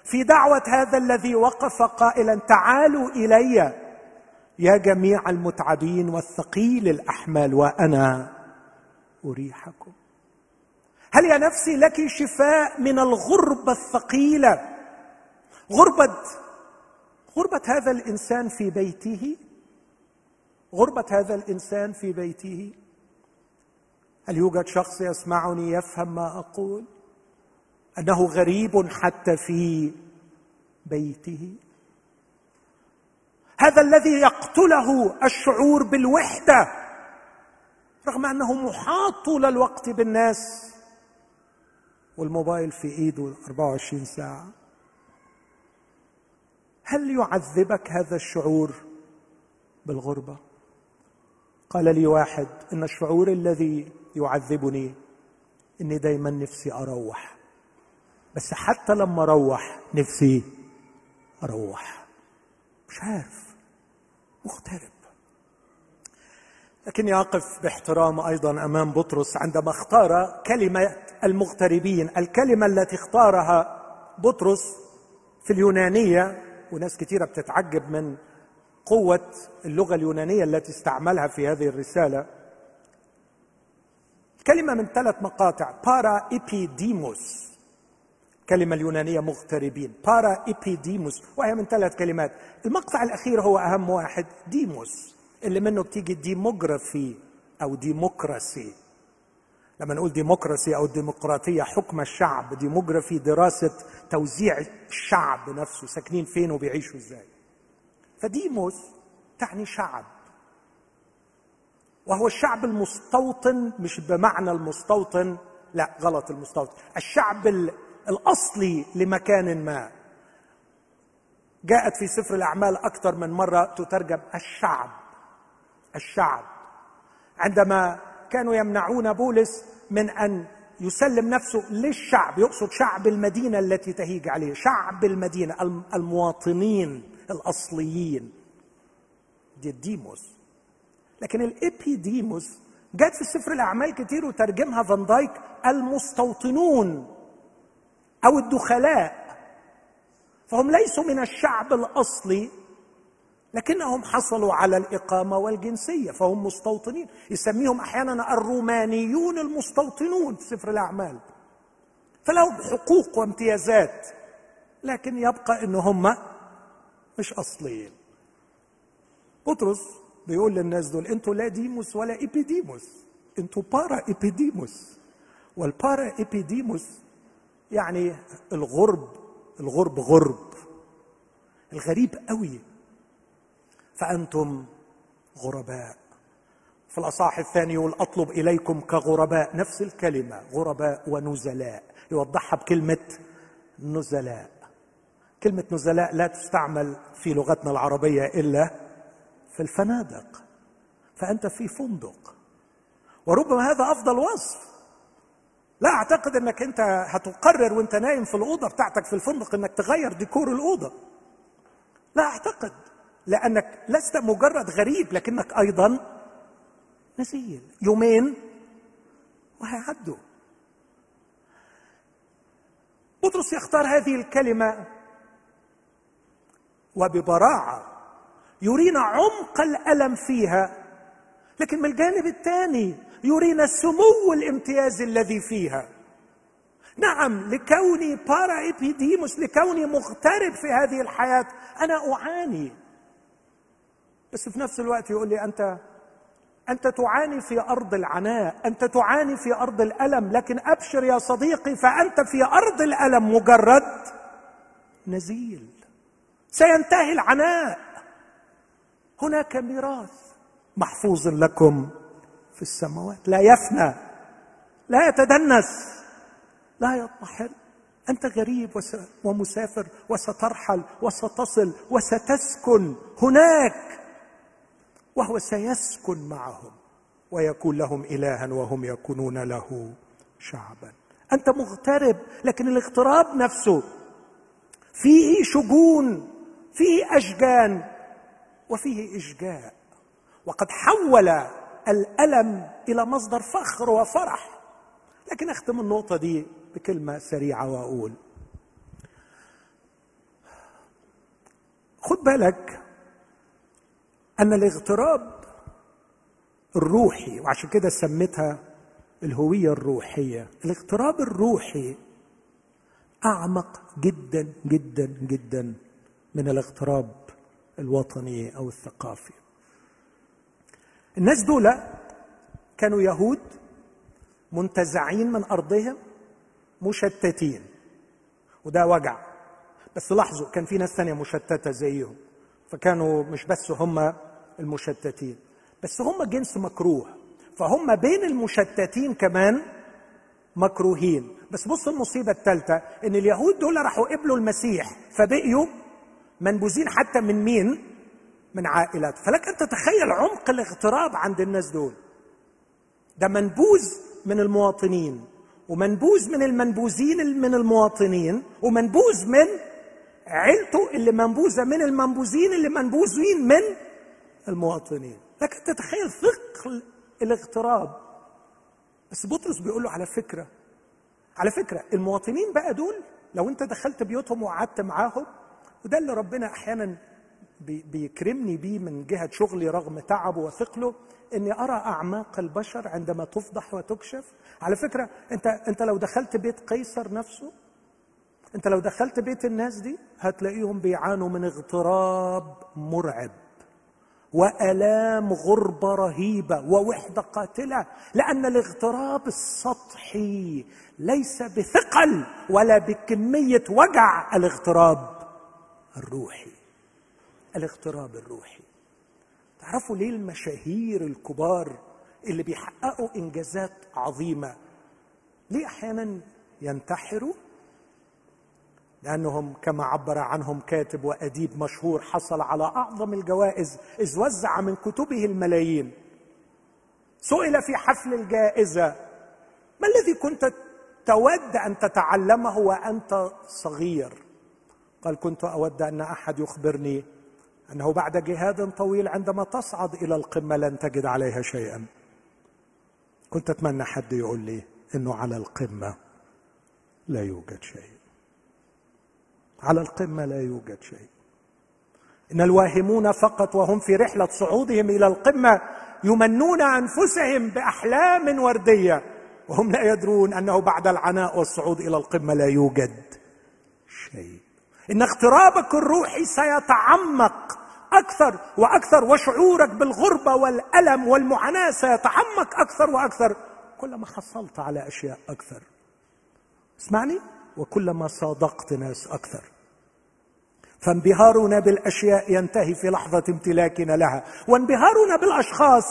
في دعوة هذا الذي وقف قائلا تعالوا إلي يا جميع المتعبين والثقيل الأحمال وأنا أريحكم؟ هل يا نفسي لك شفاء من الغربة الثقيلة؟ غربة غربة هذا الإنسان في بيته؟ غربة هذا الإنسان في بيته؟ هل يوجد شخص يسمعني يفهم ما أقول؟ أنه غريب حتى في بيته؟ هذا الذي يقتله الشعور بالوحدة رغم أنه محاط طول الوقت بالناس والموبايل في إيده 24 ساعة. هل يعذبك هذا الشعور بالغربة؟ قال لي واحد إن الشعور الذي يعذبني إني دايما نفسي أروح. بس حتى لما أروح نفسي أروح. مش عارف. مغترب. لكني أقف باحترام أيضا أمام بطرس عندما اختار كلمة المغتربين. الكلمة التي اختارها بطرس في اليونانية وناس كثيره بتتعجب من قوة اللغة اليونانية التي استعملها في هذه الرسالة. كلمة من ثلاث مقاطع. παρά επίδημος كلمة اليونانية مغتربين. παρά επίδημος وهي من ثلاث كلمات. المقطع الأخير هو أهم واحد. δήμος اللي منه بتيجي ديموغرافي أو democracy لما نقول democracy أو ديمقراطية حكم الشعب ديموغرافي دراسة توزيع الشعب نفسه ساكنين فين وبيعيشوا إزاي. ف δήμος تعني شعب. وهو الشعب المستوطن مش بمعنى المستوطن لا غلط المستوطن. الشعب الأصلي لمكان ما. جاءت في سفر الأعمال أكثر من مرة تترجم الشعب. الشعب. عندما كانوا يمنعون بولس من أن يسلم نفسه للشعب يقصد شعب المدينة التي تهيج عليه شعب المدينة المواطنين الأصليين. دي الديموس لكن الإبيديموس جت في سفر الأعمال كتير وترجمها فان دايك المستوطنون أو الدخلاء. فهم ليسوا من الشعب الأصلي. لكنهم حصلوا على الإقامة والجنسية فهم مستوطنين. يسميهم أحيانا الرومانيون المستوطنون في سفر الأعمال. فلهم حقوق وامتيازات لكن يبقى إن هم مش أصليين. بطرس بيقول للناس دول أنتوا لا ديموس ولا إيبيديموس أنتوا بارا إيبيديموس. والبارا إيبيديموس يعني الغرب الغرب غرب. الغريب قوي. فأنتم غرباء. في الأصح الثاني يقول أطلب إليكم كغرباء. نفس الكلمة غرباء ونزلاء. يوضحها بكلمة نزلاء. كلمة نزلاء لا تستعمل في لغتنا العربية إلا في الفنادق. فأنت في فندق. وربما هذا أفضل وصف. لا أعتقد إنك أنت هتقرر وأنت نايم في الأوضة بتاعتك في الفندق إنك تغير ديكور الأوضة. لا أعتقد. لأنك لست مجرد غريب لكنك أيضا نزيل يومين وهيعدوا. بطرس يختار هذه الكلمة وببراعة يرينا عمق الألم فيها لكن من الجانب الثاني يرينا سمو الامتياز الذي فيها. نعم لكوني بارا ايبيديموس لكوني مغترب في هذه الحياة أنا أعاني. بس في نفس الوقت يقول لي أنت أنت تعاني في أرض العناء أنت تعاني في أرض الألم لكن أبشر يا صديقي فأنت في أرض الألم مجرد نزيل. سينتهي العناء. هناك ميراث محفوظ لكم في السماوات. لا يفنى لا يتدنس لا يضمحل أنت غريب ومسافر وسترحل وستصل وستسكن. هناك وهو سيسكن معهم ويكون لهم إلها وهم يكونون له شعبا. أنت مغترب لكن الاغتراب نفسه فيه شجون فيه أشجان وفيه اشجاء وقد حول الألم إلى مصدر فخر وفرح. لكن أختم النقطة دي بكلمة سريعة وأقول خد بالك ان الاغتراب الروحي وعشان كده سميتها الهوية الروحية. الاغتراب الروحي أعمق جدا جدا جدا من الاغتراب الوطني أو الثقافي. الناس دول كانوا يهود منتزعين من أرضهم مشتتين وده وجع. بس لاحظوا كان في ناس ثانية مشتتة زيهم فكانوا مش بس هم المشتتين. بس هم جنس مكروه فهم بين المشتتين كمان مكروهين. بس بص المصيبة الثالثه إن اليهود دول راحوا قبلوا المسيح فبقيوا منبوذين حتى من مين؟ من عائلات. فلك أن تتخيل عمق الاغتراب عند الناس دول. ده منبوذ من المواطنين ومنبوذ من المنبوذين من المواطنين ومنبوذ من عيلته اللي منبوذة من المنبوذين اللي منبوذين من المواطنين. لكن تتخيل ثقل الاغتراب. بس بطرس بيقول له على فكرة على فكرة المواطنين بقى دول لو انت دخلت بيوتهم وقعدت معاهم وده اللي ربنا أحيانا بيكرمني بيه من جهة شغلي رغم تعبه وثقله إني أرى أعماق البشر عندما تفضح وتكشف. على فكرة أنت أنت لو دخلت بيت قيصر نفسه أنت لو دخلت بيت الناس دي هتلاقيهم بيعانوا من اغتراب مرعب. وألام غربه رهيبة ووحدة قاتلة لأن الاغتراب السطحي ليس بثقل ولا بكمية وجع الاغتراب الروحي. الاغتراب الروحي. تعرفوا ليه المشاهير الكبار اللي بيحققوا إنجازات عظيمة؟ ليه أحيانا ينتحروا؟ لأنهم كما عبر عنهم كاتب وأديب مشهور حصل على أعظم الجوائز إذ وزع من كتبه الملايين. سئل في حفل الجائزة ما الذي كنت تود أن تتعلمه وأنت صغير؟ قال كنت أود أن أحد يخبرني أنه بعد جهاد طويل عندما تصعد إلى القمة لن تجد عليها شيئا. كنت أتمنى حد يقول لي إنه على القمة لا يوجد شيء. على القمة لا يوجد شيء. إن الواهمون فقط وهم في رحلة صعودهم إلى القمة يمنون أنفسهم بأحلام وردية وهم لا يدرون أنه بعد العناء والصعود إلى القمة لا يوجد شيء. إن اغترابك الروحي سيتعمق أكثر وأكثر وشعورك بالغربة والألم والمعاناة سيتعمق أكثر وأكثر. كلما حصلت على أشياء أكثر. اسمعني. وكلما صادقت ناس أكثر. فانبهارنا بالأشياء ينتهي في لحظة امتلاكنا لها. وانبهارنا بالأشخاص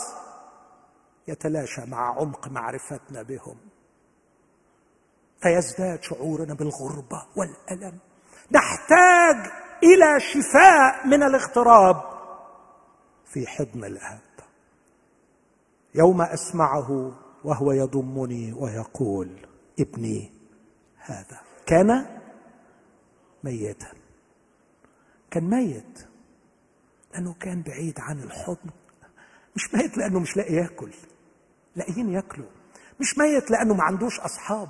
يتلاشى مع عمق معرفتنا بهم. فيزداد شعورنا بالغربة والألم. نحتاج إلى شفاء من الاغتراب في حضن الأب. يوم أسمعه وهو يضمني ويقول ابني هذا كان ميتا. كان ميت لأنه كان بعيد عن الحضن. مش ميت لأنه مش لاقي ياكل لاقيين ياكلوا. مش ميت لأنه ما عندوش أصحاب.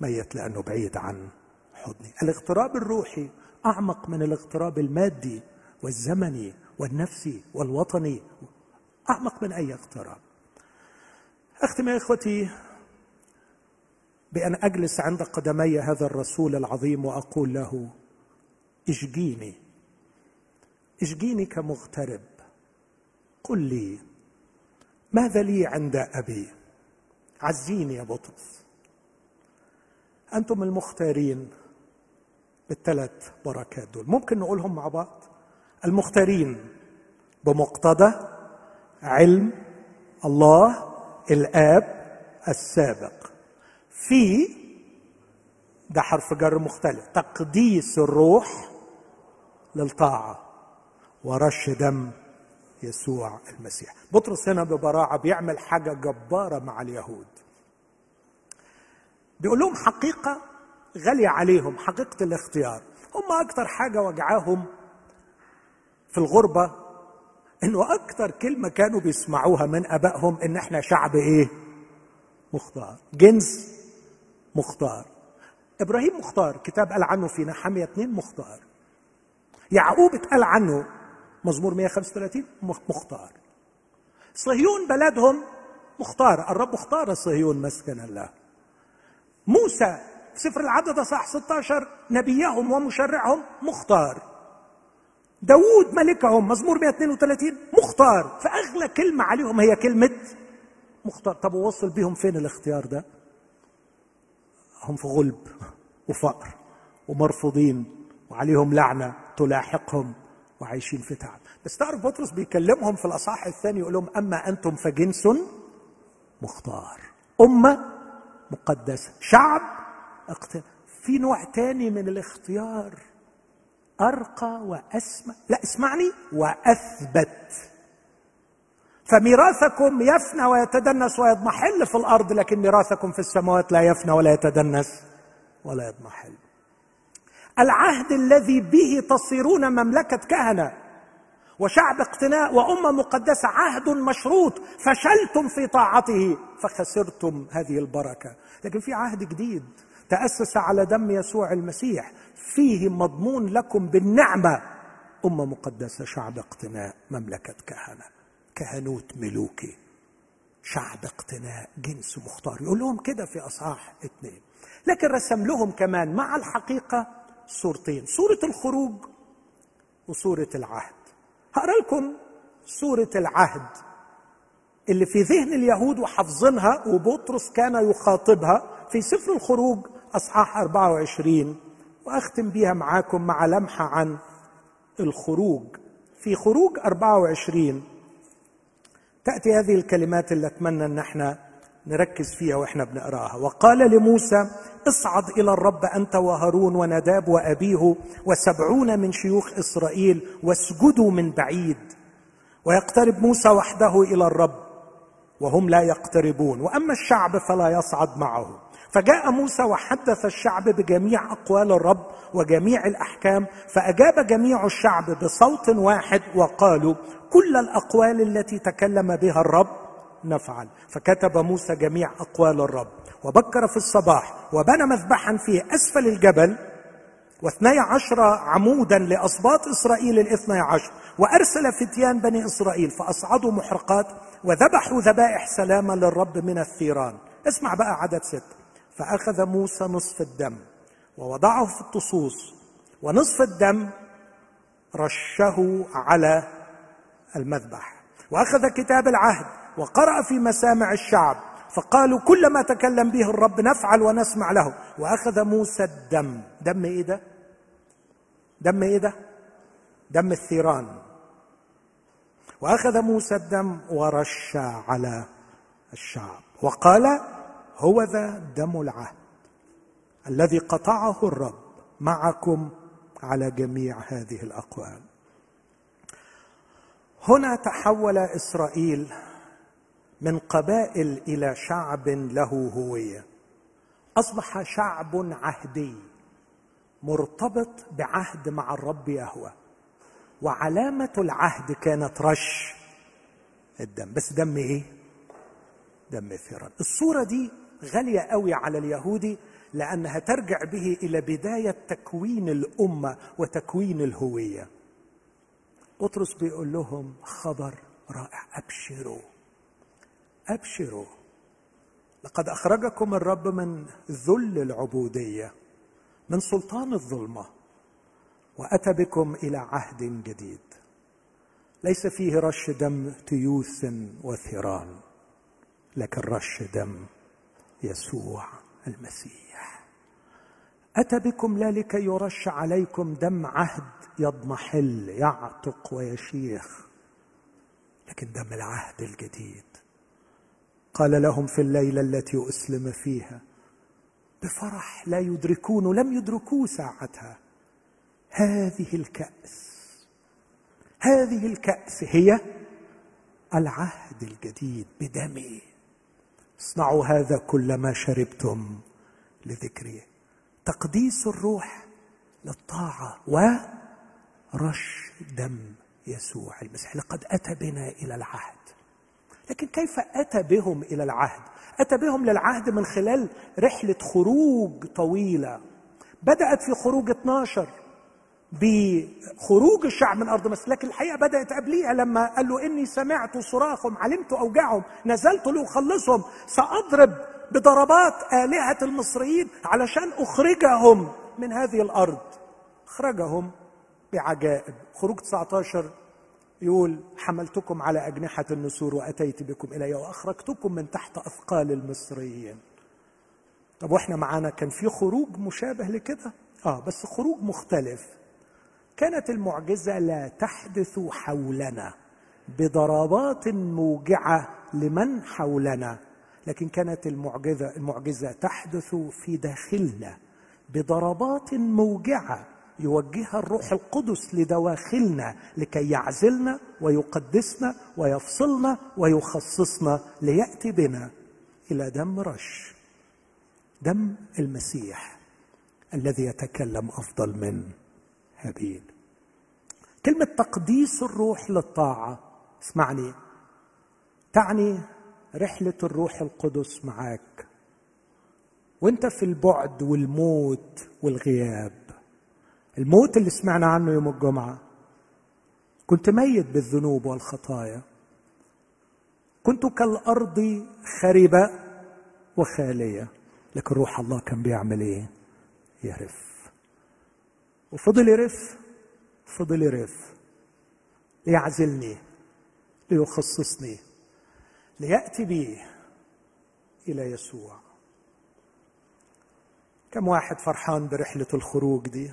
ميت لأنه بعيد عن حضني. الاغتراب الروحي أعمق من الاغتراب المادي والزمني والنفسي والوطني أعمق من أي اغتراب. اختم يا إخوتي بأن أجلس عند قدمي هذا الرسول العظيم وأقول له اشجيني اشجيني كمغترب. قل لي ماذا لي عند أبي؟ عزيني يا بطرس أنتم المختارين بالثلاث بركات دول. ممكن نقولهم مع بعض؟ المختارين بمقتضى علم الله الآب السابق. في ده حرف جر مختلف. تقديس الروح للطاعة ورش دم يسوع المسيح. بطرس هنا ببراعة بيعمل حاجة جبارة مع اليهود. بيقول لهم حقيقة غالية عليهم حقيقة الاختيار. هم أكثر حاجة وجعاهم في الغربة إنه أكثر كلمة كانوا بيسمعوها من أبائهم إن إحنا شعب إيه؟ مختار. جنس مختار. إبراهيم مختار كتاب قال عنه في نحمية اتنين مختار. يعقوب اتقال عنه مزمور 135 مختار. صهيون بلدهم مختار الرب اختار صهيون مسكنا له موسى سفر العدد صح 16 نبيهم ومشرعهم مختار. داوود ملكهم مزمور 132 مختار. فأغلى كلمة عليهم هي كلمة مختار. طب ووصل بيهم فين الاختيار ده؟ هم في غلب وفقر ومرفوضين وعليهم لعنة تلاحقهم وعايشين في تعب. بس تعرف بطرس بيكلمهم في الأصحاح الثاني يقول لهم أما أنتم فجنس مختار. أمة مقدسة. شعب في نوع تاني من الاختيار. أرقى وأسمى. لا اسمعني. وأثبت. فميراثكم يفنى ويتدنس ويضمحل في الأرض لكن ميراثكم في السماوات لا يفنى ولا يتدنس ولا يضمحل. العهد الذي به تصيرون مملكة كهنة وشعب اقتناء وأمة مقدسة عهد مشروط فشلتم في طاعته فخسرتم هذه البركة. لكن في عهد جديد تأسس على دم يسوع المسيح فيه مضمون لكم بالنعمة. أمة مقدسة شعب اقتناء مملكة كهنة. كهنوت ملوكي. شعب اقتناء جنس مختار. يقول لهم كده في أصحاح اثنين. لكن رسم لهم كمان مع الحقيقة صورتين. صورة الخروج وصورة العهد. هقرأ لكم سوره العهد اللي في ذهن اليهود وحافظينها وبطرس كان يخاطبها في سفر الخروج أصحاح 24 وأختم بيها معاكم مع لمحة عن الخروج. في خروج 24 تأتي هذه الكلمات اللي أتمنى أن إحنا نركز فيها وإحنا بنقرأها. وقال لموسى اصعد إلى الرب أنت وهارون ونداب وأبيه وسبعون من شيوخ إسرائيل واسجدوا من بعيد. ويقترب موسى وحده إلى الرب وهم لا يقتربون. وأما الشعب فلا يصعد معه. فجاء موسى وحدث الشعب بجميع أقوال الرب وجميع الأحكام فأجاب جميع الشعب بصوت واحد وقالوا كل الأقوال التي تكلم بها الرب نفعل. فكتب موسى جميع أقوال الرب وبكر في الصباح وبنى مذبحا في أسفل الجبل واثني عشر عمودا لأسباط إسرائيل الاثني عشر وأرسل فتيان بني إسرائيل فأصعدوا محرقات وذبحوا ذبائح سلامة للرب من الثيران. اسمع بقى عدد ستة. فأخذ موسى نصف الدم ووضعه في الطصوص ونصف الدم رشه على المذبح. وأخذ كتاب العهد وقرأ في مسامع الشعب فقالوا كل ما تكلم به الرب نفعل ونسمع له. وأخذ موسى الدم. دم إيه ده؟ دم إيه ده؟ دم الثيران. وأخذ موسى الدم ورش على الشعب. وقال هو ذا دم العهد الذي قطعه الرب معكم على جميع هذه الأقوال. هنا تحول إسرائيل من قبائل إلى شعب له هوية. أصبح شعب عهدي مرتبط بعهد مع الرب يهوى وعلامة العهد كانت رش الدم. بس دم إيه؟ دم ثيران الصورة دي غالية قوي على اليهودي لأنها ترجع به إلى بداية تكوين الأمة وتكوين الهوية. بطرس بيقول لهم خبر رائع أبشروا أبشروا. لقد أخرجكم الرب من ذل العبودية من سلطان الظلمة وأتى بكم إلى عهد جديد. ليس فيه رش دم تيوث وثيران لكن رش دم يسوع المسيح. أتى بكم لا لكي يرش عليكم دم عهد يضمحل يعتق ويشيخ لكن دم العهد الجديد. قال لهم في الليلة التي أسلم فيها بفرح لا يدركون لم يدركوه ساعتها. هذه الكأس هذه الكأس هي العهد الجديد بدمي اصنعوا هذا كلما شربتم لذكري. تقديس الروح للطاعة ورش دم يسوع المسيح. لقد أتى بنا إلى العهد. لكن كيف أتى بهم إلى العهد؟ أتى بهم للعهد من خلال رحلة خروج طويلة. بدأت في خروج 12 بخروج الشعب من أرض مصر لكن الحقيقة بدأت قبليها لما قال له إني سمعت صراخهم علمت أوجاعهم نزلت لأخلصهم سأضرب بضربات آلهة المصريين علشان أخرجهم من هذه الأرض. أخرجهم بعجائب. خروج 19 يقول حملتكم على أجنحة النسور وأتيت بكم إلي وأخرجتكم من تحت أثقال المصريين. طب وإحنا معانا كان في خروج مشابه لكده؟ آه بس خروج مختلف. كانت المعجزة لا تحدث حولنا بضربات موجعة لمن حولنا لكن كانت المعجزة المعجزة تحدث في داخلنا بضربات موجعة يوجهها الروح القدس لدواخلنا لكي يعزلنا ويقدسنا ويفصلنا ويخصصنا ليأتي بنا إلى دم رش دم المسيح الذي يتكلم أفضل من هابيل. كلمة تقديس الروح للطاعة. اسمعني. تعني رحلة الروح القدس معك وانت في البعد والموت والغياب. الموت اللي سمعنا عنه يوم الجمعة. كنت ميت بالذنوب والخطايا. كنت كالأرض خربة وخالية. لكن روح الله كان بيعمل إيه؟ يرف. وفضل يرف. فضل يرف ليعزلني ليخصصني ليأتي بي إلى يسوع. كم واحد فرحان برحلة الخروج دي؟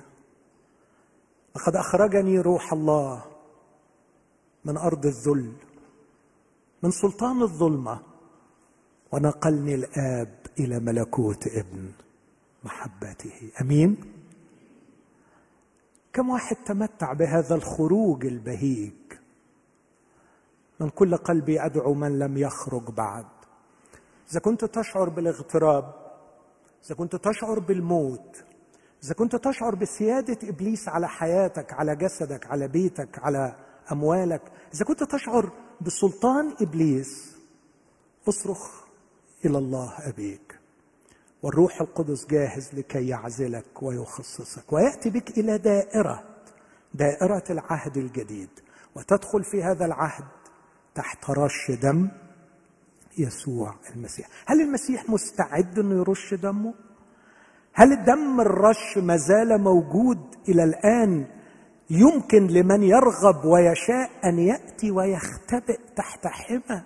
لقد أخرجني روح الله من أرض الذل من سلطان الظلمة ونقلني الآب إلى ملكوت ابن محبته. أمين؟ كم واحد تمتع بهذا الخروج البهيج؟ من كل قلبي أدعو من لم يخرج بعد. إذا كنت تشعر بالاغتراب إذا كنت تشعر بالموت إذا كنت تشعر بسيادة إبليس على حياتك على جسدك على بيتك على أموالك إذا كنت تشعر بسلطان إبليس أصرخ إلى الله أبيك. والروح القدس جاهز لكي يعزلك ويخصصك. ويأتي بك إلى دائرة دائرة العهد الجديد. وتدخل في هذا العهد تحت رش دم يسوع المسيح. هل المسيح مستعد إنه يرش دمه؟ هل الدم الرش ما زال موجود إلى الآن؟ يمكن لمن يرغب ويشاء أن يأتي ويختبئ تحت حمى.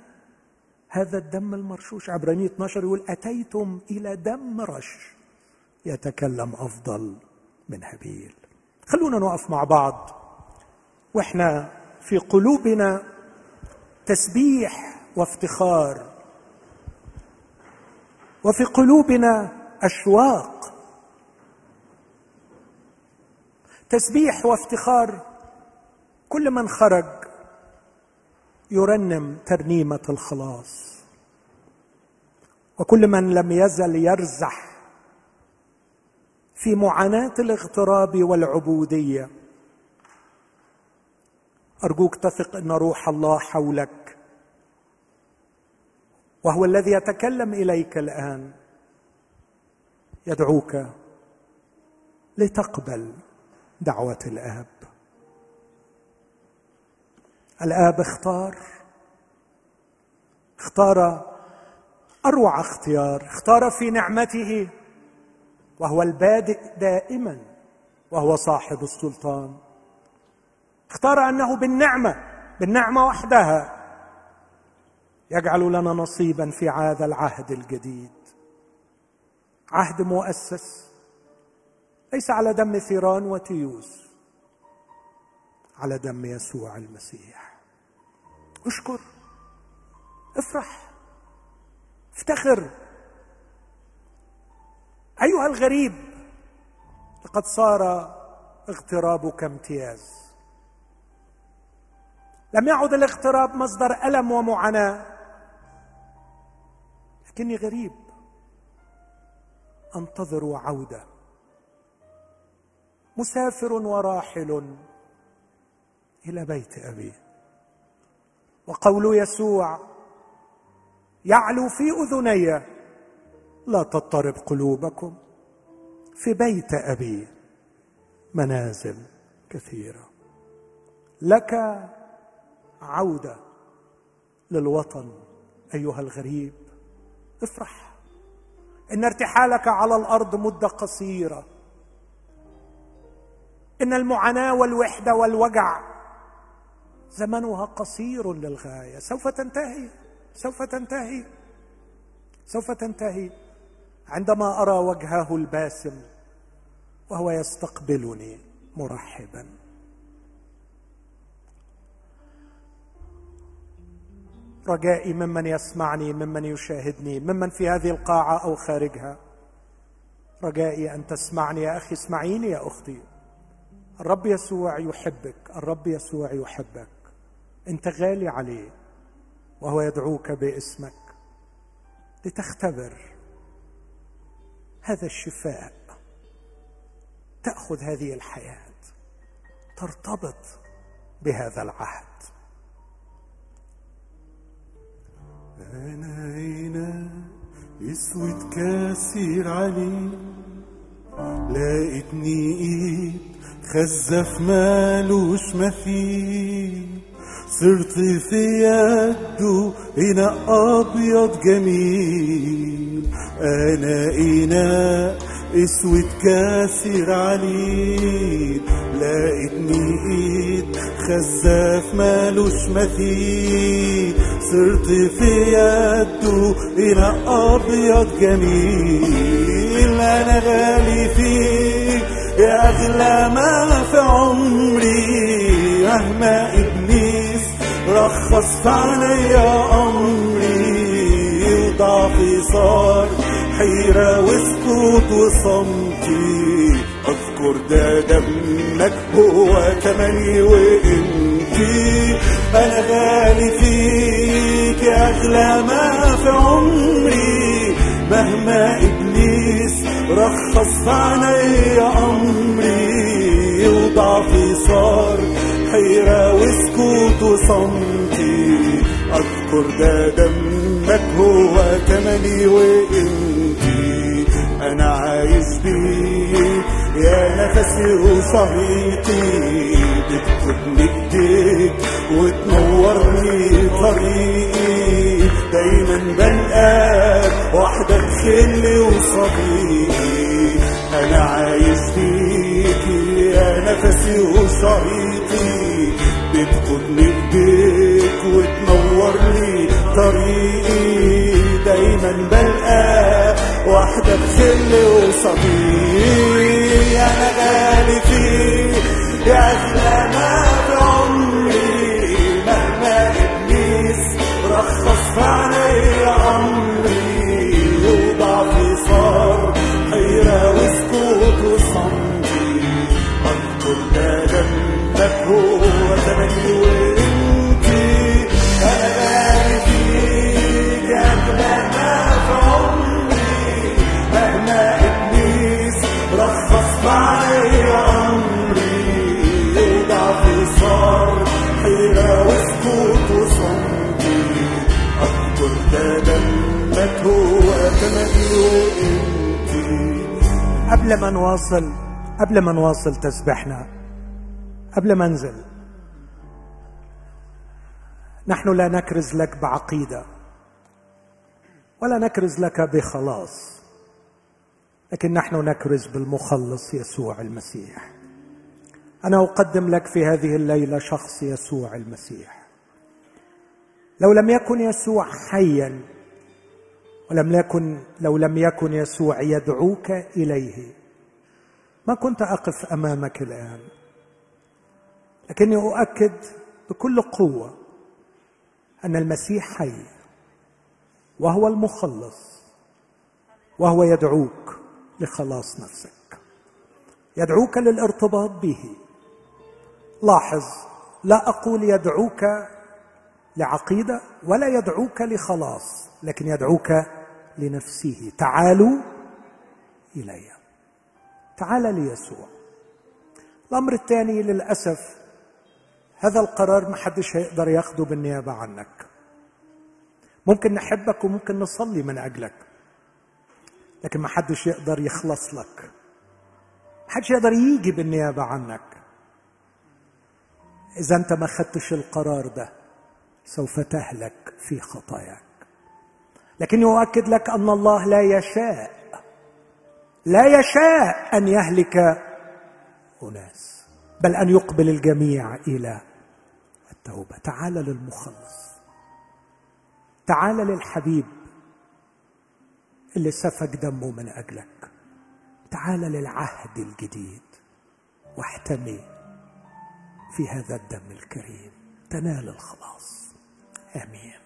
هذا الدم المرشوش عبرانية 12 يقول أتيتم إلى دم رش يتكلم أفضل من هابيل خلونا نقف مع بعض. وإحنا في قلوبنا تسبيح وافتخار. وفي قلوبنا أشواق. تسبيح وافتخار كل من خرج يرنم ترنيمة الخلاص. وكل من لم يزل يرزح في معاناة الاغتراب والعبودية. أرجوك تثق إن روح الله حولك وهو الذي يتكلم إليك الآن. يدعوك لتقبل دعوة الآب. الآب اختار. اختار أروع اختيار. اختار في نعمته. وهو البادئ دائما. وهو صاحب السلطان. اختار أنه بالنعمة. بالنعمة وحدها. يجعل لنا نصيبا في هذا العهد الجديد. عهد مؤسس. ليس على دم ثيران وتيوس. على دم يسوع المسيح. اشكر. افرح. افتخر. أيها الغريب لقد صار اغترابك امتياز. لم يعد الاغتراب مصدر ألم ومعاناة. لكني غريب. أنتظر عودة. مسافر وراحل إلى بيت أبي. وقول يسوع يعلو في أذني لا تضطرب قلوبكم. في بيت أبي منازل كثيرة. لك عودة للوطن أيها الغريب. افرح. إن ارتحالك على الأرض مدة قصيرة. إن المعاناة والوحدة والوجع زمنها قصير للغاية. سوف تنتهي سوف تنتهي سوف تنتهي. عندما أرى وجهه الباسم وهو يستقبلني مرحبا. رجائي ممن يسمعني ممن يشاهدني ممن في هذه القاعة أو خارجها. رجائي أن تسمعني يا أخي اسمعيني يا أختي. الرب يسوع يحبك الرب يسوع يحبك. أنت غالي عليه وهو يدعوك باسمك لتختبر هذا الشفاء. تأخذ هذه الحياة ترتبط بهذا العهد. أنا هنا أسود كاسر علي لقيتني إيد خزف مالوش مثيل. صرت في يده هنا أبيض جميل أنا إناء اسود كاسر عليل لقيتني ايد خزاف مالوش مثيل صرت في يده إناء أبيض جميل أنا غالي فيك يا أغلى ما في عمري مهما رخص عليا أمري. وضعفي صار حيرة وسكوت وصمتي أذكر ده دمك هو تمني وإنتي. أنا غالي فيك أغلى ما في عمري. مهما إبليس رخص عليا أمري. وضعفي صار حيرة وسكوت وصمتي أذكر ده دمك هو تمني وإنتي. أنا عايش بيك يا نفسي وصهيتي بتكتبني ايديك وتنورني طريقي دايما بلقاك وحدك خلي وصديقي. أنا عايش فيك يا نفسي وصهيتي بتقودني ايديك وتنور لي طريقي دايما بلقى وحدك خل وصديق أنا غالي فيك يا اغلى ما في عمري مهما إبليس رخص علي امري وضعفي صار حيرة وسكوت وصمتي. اذكر ده دمك هو تمني وانتي أنا غالي فيك اغلى ما في عمري مهما ابليس رخص معي امري وضعفي صار حيرة وسكوت وصمتي اذكر دمك هو تمني وانتي قبل ما نواصل قبل ما نواصل تسبيحنا قبل ما انزل نحن لا نكرز لك بعقيدة ولا نكرز لك بخلاص لكن نحن نكرز بالمخلص يسوع المسيح. أنا أقدم لك في هذه الليلة شخص يسوع المسيح. لو لم يكن يسوع حيا ولم يكن لو لم يكن يسوع يدعوك إليه ما كنت أقف أمامك الآن لكني أؤكد بكل قوة أن المسيح حي وهو المخلص وهو يدعوك لخلاص نفسك. يدعوك للارتباط به. لاحظ لا أقول يدعوك لعقيدة ولا يدعوك لخلاص لكن يدعوك لنفسه. تعالوا إلي. تعال ليسوع. الأمر الثاني للأسف هذا القرار ما حدش هيقدر ياخده بالنيابة عنك. ممكن نحبك وممكن نصلي من أجلك لكن ما حدش يقدر يخلص لك. ما حدش يقدر يجي بالنيابة عنك. إذا أنت ما خدتش القرار ده سوف تهلك في خطاياك. لكني اؤكد لك أن الله لا يشاء لا يشاء أن يهلك أناس بل أن يقبل الجميع إلى التوبة. تعال للمخلص. تعال للحبيب اللي سفك دمه من أجلك. تعال للعهد الجديد واحتمي في هذا الدم الكريم. تنال الخلاص. آمين.